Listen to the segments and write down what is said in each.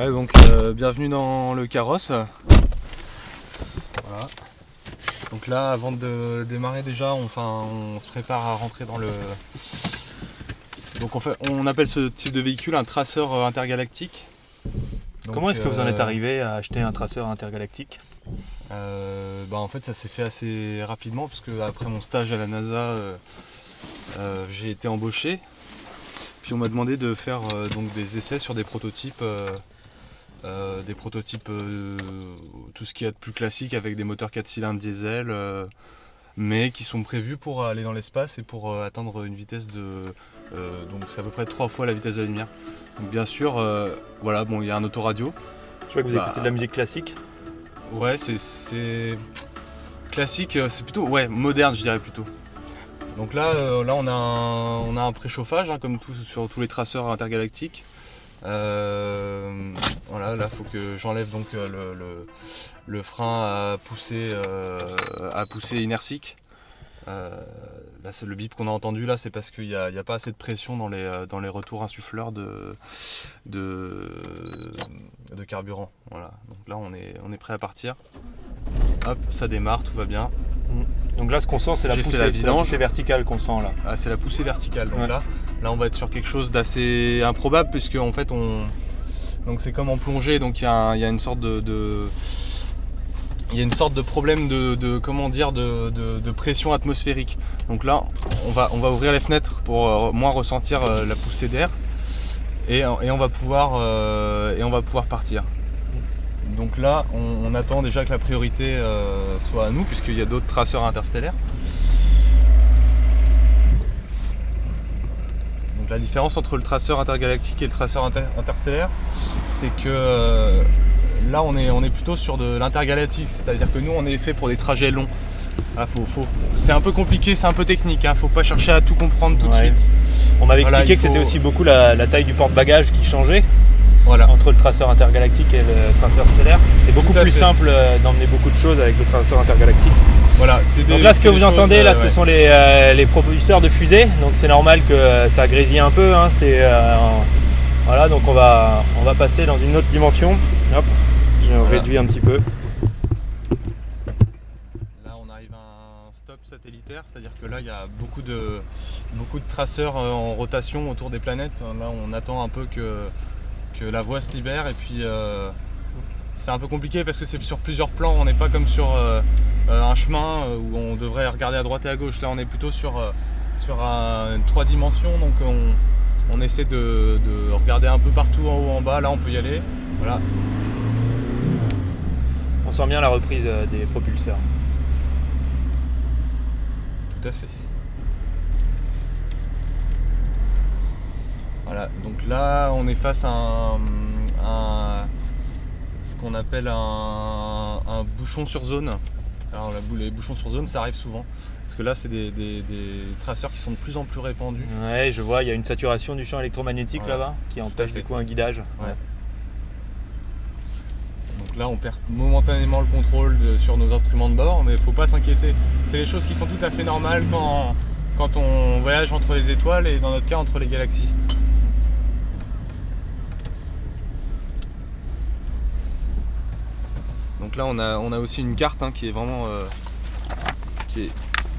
Ouais, donc euh, bienvenue dans le carrosse. Voilà. Donc là, avant de démarrer déjà, on, enfin, on se prépare à rentrer dans le. Donc on, fait, on appelle ce type de véhicule un traceur euh, intergalactique. Donc, Comment est-ce que vous en êtes euh, arrivé à acheter un traceur intergalactique? Euh, bah, en fait, ça s'est fait assez rapidement parce que après mon stage à la NASA, euh, euh, j'ai été embauché. Puis on m'a demandé de faire donc des essais sur des prototypes, euh, des prototypes, euh, tout ce qu'il y a de plus classique avec des moteurs 4 cylindres diesel, euh, mais qui sont prévus pour aller dans l'espace et pour atteindre une vitesse de, donc c'est à peu près trois fois la vitesse de la lumière. Donc bien sûr, voilà, bon, il y a un autoradio. Je vois que vous Bah, écoutez de la musique classique. Ouais, c'est- classique, c'est plutôt ouais moderne, je dirais plutôt. Donc là, là on a un, on a un préchauffage hein, comme tout, sur tous les traceurs intergalactiques. Euh, voilà, là faut que j'enlève donc euh, le, le- le frein à pousser, euh, à pousser inertique. Euh, là, c'est le bip qu'on a entendu là, c'est parce qu'il n'y a, pas assez de pression dans les, dans les retours insuffleurs de, de, de carburant. Voilà. Donc là, on est, on est prêt à partir. Hop, ça démarre, tout va bien. Donc là, ce qu'on sent, c'est la, poussée- la poussée verticale qu'on sent là. Ah, c'est la poussée verticale. Donc Ouais. là, là, on va être sur quelque chose d'assez improbable puisque en fait, on, donc c'est comme en plongée. Donc il y, a une sorte de, il y a une sorte de problème de, comment dire de, pression atmosphérique. Donc là, on va, on va ouvrir les fenêtres pour euh, moins ressentir euh, la poussée d'air et, et on va pouvoir euh, et on va pouvoir partir. Donc là, on, attend déjà que la priorité soit à nous puisqu'il y a d'autres traceurs interstellaires. La différence entre le traceur intergalactique et le traceur inter- interstellaire, c'est que euh, là on est, on est plutôt sur de l'intergalactique, c'est-à-dire que nous on est fait pour des trajets longs. Ah, faut- faut- C'est un peu compliqué, c'est un peu technique, hein, faut pas chercher à tout comprendre tout de suite. On m'avait Voilà, expliqué que c'était aussi beaucoup la, la taille du porte-bagages qui changeait Voilà. entre le traceur intergalactique et le traceur stellaire. C'est beaucoup plus fait. simple euh, d'emmener beaucoup de choses avec le traceur intergalactique. Voilà des- Donc là, ce que vous choses, entendez, là, euh, ce sont les, euh, les propulseurs de fusée. Donc c'est normal que euh, ça grésille un peu. hein. C'est euh, voilà, donc on va, on va passer dans une autre dimension. Hop, je Voilà. réduis un petit peu. Là, on arrive à un stop satellitaire, c'est-à-dire que là, il y a beaucoup de, beaucoup de traceurs en rotation autour des planètes. Là, on attend un peu que, que la voie se libère et puis c'est un peu compliqué parce que c'est sur plusieurs plans. On n'est pas comme sur un chemin euh, où on devrait regarder à droite et à gauche. Là, on est plutôt sur, euh, sur un- une trois dimensions, donc on, on essaie de, de regarder un peu partout en haut, en bas. Là, on peut y aller. Voilà. On sent bien la reprise euh, des propulseurs. Tout à fait. Voilà, donc là on est face à un, ce qu'on appelle un, un bouchon sur zone. Alors la les bouchons sur zone ça arrive souvent. Parce que là c'est des, des- des traceurs qui sont de plus en plus répandus. Ouais, je vois, il y a une saturation du champ électromagnétique Voilà. là-bas qui empêche du coup un guidage. Ouais. Donc là on perd momentanément le contrôle de- sur nos instruments de bord, mais il faut pas s'inquiéter. C'est les choses qui sont tout à fait normales quand, quand on voyage entre les étoiles et dans notre cas entre les galaxies. Donc là on a, on a aussi une carte hein, qui est vraiment euh, qui, est,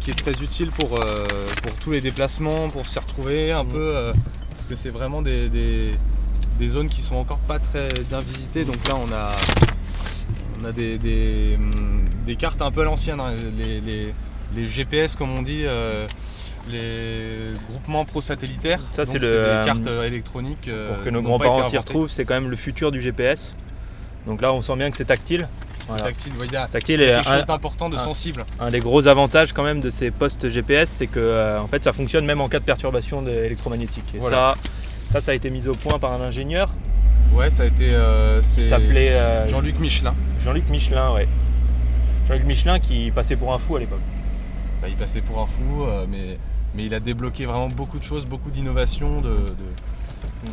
qui est très utile pour, euh, pour tous les déplacements, pour s'y retrouver un Mm. peu, euh, parce que c'est vraiment des, des- des zones qui sont encore pas très bien visitées. Donc là on a, on a des, des, des cartes un peu à l'ancienne, hein, les, les- les GPS comme on dit. euh, les groupements pro-satellitaires, Ça, c'est le, des cartes électroniques. Pour que nos grands-parents s'y retrouvent, c'est quand même le futur du GPS. Donc là, on sent bien que c'est tactile. Voilà. tactile, il y a Tactile est quelque un, chose d'important, de un- sensible. un des gros avantages quand même de ces postes GPS, c'est que euh, en fait, ça fonctionne même en cas de perturbation électromagnétique. Et Voilà. ça, ça, ça a été mis au point par un ingénieur Ouais, ça a été. euh, s'appelait euh, Jean-Luc Michelin. Jean-Luc Michelin, ouais. Jean-Luc Michelin qui passait pour un fou à l'époque. Bah, il passait pour un fou, mais, mais il a débloqué vraiment beaucoup de choses, beaucoup d'innovations, de, de-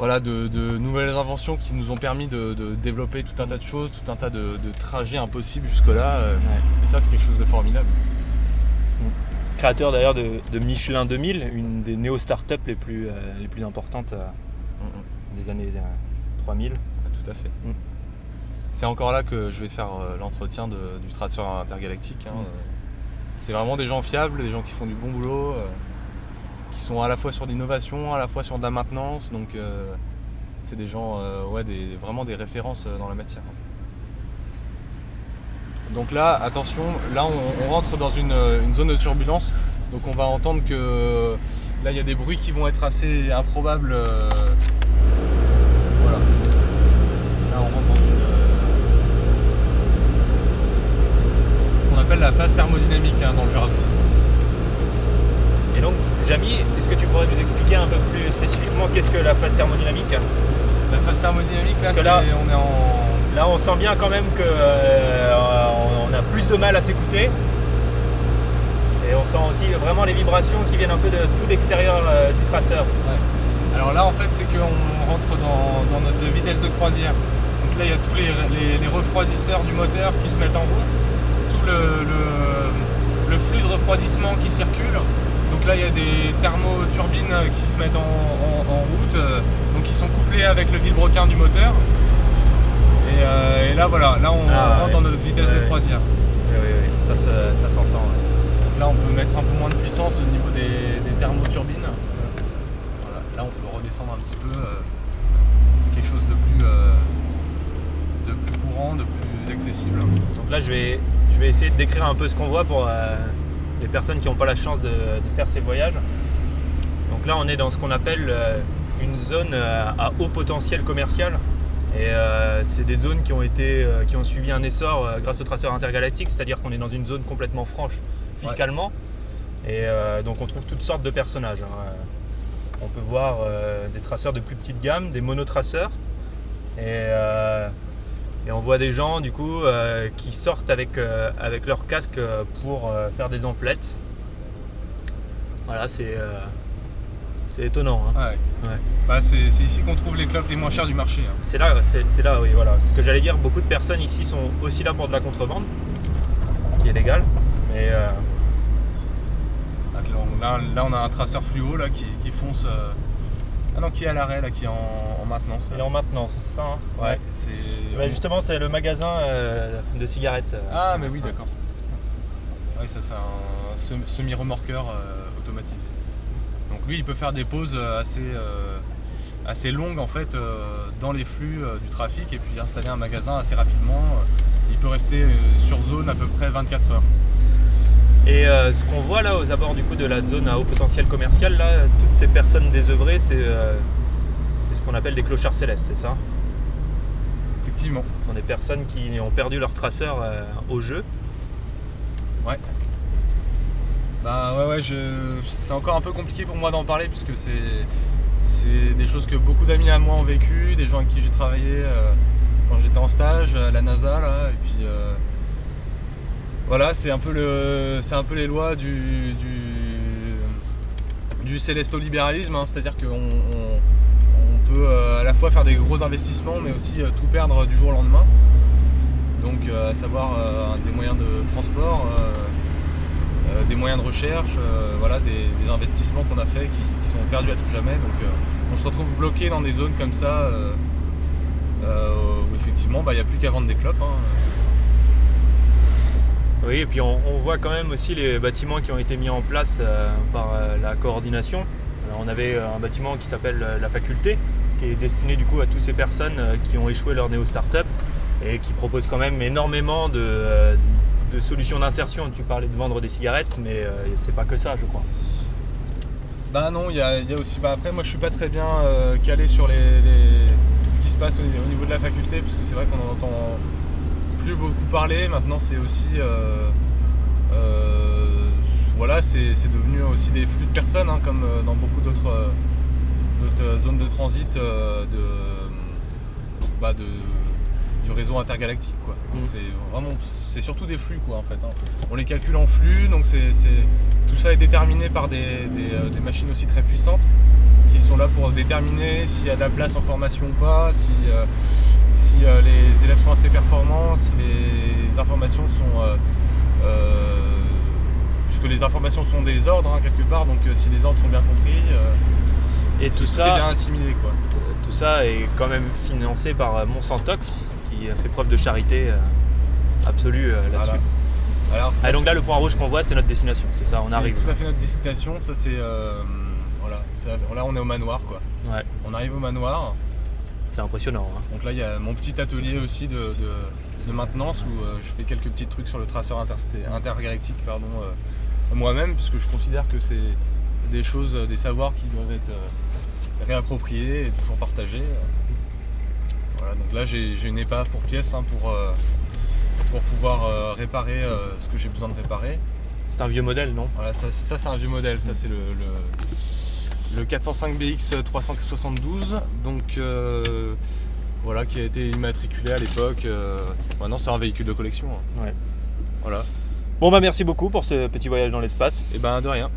voilà, de, de nouvelles inventions qui nous ont permis de, de développer tout un tas de choses, tout un tas de, de trajets impossibles jusque-là. euh, Et ça, c'est quelque chose de formidable. Créateur d'ailleurs de, de Michelin 2000, une des néo-startups les plus, euh, les plus importantes euh, Mm, mm. des années euh, 3000. Ah, tout à fait. Mm. C'est encore là que je vais faire l'entretien du tracer intergalactique. hein. Mm. C'est vraiment des gens fiables, des gens qui font du bon boulot, sont à la fois sur l'innovation, à la fois sur de la maintenance. Donc euh, c'est des gens, euh, ouais, des, vraiment des références euh, dans la matière. Donc là, attention, là on, rentre dans une, zone de turbulence. Donc on va entendre que là il y a des bruits qui vont être assez improbables. voilà. Là on rentre dans une. ce qu'on appelle la phase thermodynamique hein, dans le jargon. Et donc, Jamy, est-ce que tu pourrais nous expliquer un peu plus spécifiquement qu'est-ce que la phase thermodynamique La phase thermodynamique là, Parce que c'est- là- on est en. Là, on sent bien quand même que euh, on a plus de mal à s'écouter. Et on sent aussi vraiment les vibrations qui viennent un peu de tout l'extérieur euh, du traceur. Ouais. Alors là, en fait, c'est qu'on rentre dans, dans notre vitesse de croisière. Donc là, il y a tous les, les- les refroidisseurs du moteur qui se mettent en route, tout le, le- le flux de refroidissement qui circule. Donc là, il y a des thermoturbines qui se mettent en, en- en route, donc qui sont couplés avec le vilebrequin du moteur. Et, euh, et là, voilà, là, on Ah, rentre ouais. dans notre vitesse Ouais, de croisière. Oui, oui, oui, ça, se- ça s'entend. ouais. Là, on peut mettre un peu moins de puissance au niveau des, des thermoturbines. Voilà. Là, on peut redescendre un petit peu euh, quelque chose de plus, euh, de plus courant, de plus accessible. Donc là, je vais, je vais essayer de décrire un peu ce qu'on voit pour les personnes qui n'ont pas la chance de, de faire ces voyages. Donc là, on est dans ce qu'on appelle euh, une zone euh, à haut potentiel commercial. Et euh, c'est des zones qui ont, été, qui ont suivi un essor grâce au traceur intergalactique, c'est-à-dire qu'on est dans une zone complètement franche fiscalement. Et euh, donc on trouve toutes sortes de personnages. hein. On peut voir euh, des traceurs de plus petite gamme, des monotraceurs. Et, et on voit des gens du coup euh, qui sortent avec, euh, avec leur casque euh, pour euh, faire des emplettes. Voilà, c'est c'est étonnant. hein. Ah ouais. Ouais. Bah, c'est ici qu'on trouve les clopes les moins chères du marché. hein. C'est là, c'est là, oui, voilà. Ce que j'allais dire, beaucoup de personnes ici sont aussi là pour de la contrebande, qui est légale. Mais euh, Donc Là, on- là, là, on a un traceur fluo là, qui, qui fonce. Ah non, qui est à l'arrêt, là, qui est en, en maintenance. il est en maintenance, c'est ça hein Ouais, c'est. Ouais, justement, c'est le magasin euh, de cigarettes. euh. Ah, mais oui, d'accord. Ouais, ça, c'est un sem- semi-remorqueur euh, automatisé. Donc, lui, il peut faire des pauses assez, euh, assez longues en fait dans les flux du trafic et puis installer un magasin assez rapidement. Il peut rester sur zone à peu près 24 heures. Et euh, ce qu'on voit là aux abords du coup de la zone à haut potentiel commercial, là, toutes ces personnes désœuvrées, c'est euh, ce qu'on appelle des clochards célestes, c'est ça? Effectivement. Ce sont des personnes qui ont perdu leur traceur euh, au jeu. Ouais. Bah ouais, ouais, je... c'est encore un peu compliqué pour moi d'en parler puisque c'est c'est des choses que beaucoup d'amis à moi ont vécu, des gens avec qui j'ai travaillé quand j'étais en stage à la NASA là, et puis voilà, c'est un peu les lois du du, célesto-libéralisme, hein, c'est-à-dire qu'on on, peut euh, à la fois faire des gros investissements mais aussi euh, tout perdre du jour au lendemain. Donc euh, à savoir des moyens de transport, des moyens de recherche, voilà, des, investissements qu'on a fait qui, sont perdus à tout jamais. Donc on se retrouve bloqué dans des zones comme ça où effectivement bah, il n'y a plus qu'à vendre des clopes. hein. Oui, et puis on, voit quand même aussi les bâtiments qui ont été mis en place euh, par euh, la coordination. On avait euh, un bâtiment qui s'appelle la faculté, qui est destiné du coup à toutes ces personnes qui ont échoué leur néo-startup et qui propose quand même énormément de, solutions d'insertion. Tu parlais de vendre des cigarettes, mais c'est pas que ça, je crois. Bah non, il y a, aussi. Bah après, moi je suis pas très bien calé sur ce qui se passe au, au niveau de la faculté, parce que c'est vrai qu'on en entend plus beaucoup parler. Maintenant, c'est aussi. euh, euh, voilà, c'est devenu aussi des flux de personnes, hein, comme euh, dans beaucoup d'autres zones de transit de, bah, de- du réseau intergalactique. Quoi. Donc Mm. c'est vraiment, c'est surtout des flux, quoi, en fait. hein. On les calcule en flux, donc c'est c'est- tout ça est déterminé par des, des, des machines aussi très puissantes qui sont là pour déterminer s'il y a de la place en formation ou pas, si, euh, si euh, les élèves sont assez performants, si les informations sont. euh, puisque les informations sont des ordres hein, quelque part, donc si les ordres sont bien compris. Et tout Tout est ça, bien assimilé quoi. tout ça est quand même financé par Monsantox, qui a fait preuve de charité absolue là-dessus. Voilà. Alors, Ah, donc là, le point rouge qu'on voit, c'est notre destination, c'est ça, on c'est arrive. tout à fait notre destination. Ça c'est. Ça- là on est au manoir quoi. Ouais, On arrive au manoir. c'est impressionnant. hein. Donc là il y a mon petit atelier aussi de, de- de maintenance où euh, je fais quelques petits trucs sur le traceur intergalactique pardon euh, moi-même puisque je considère que c'est des choses, des savoirs qui doivent être euh, réappropriés et toujours partagés. Voilà, donc là j'ai une épave pour pièce hein, pour, pour pouvoir réparer ce que j'ai besoin de réparer. C'est un vieux modèle, non? Voilà, ça, ça, c'est un vieux modèle, ça c'est le, le, le 405 BX 372, donc euh, voilà, qui a été immatriculé à l'époque. euh, maintenant c'est un véhicule de collection. hein. Ouais. Voilà. Bon bah merci beaucoup pour ce petit voyage dans l'espace. Et ben de rien.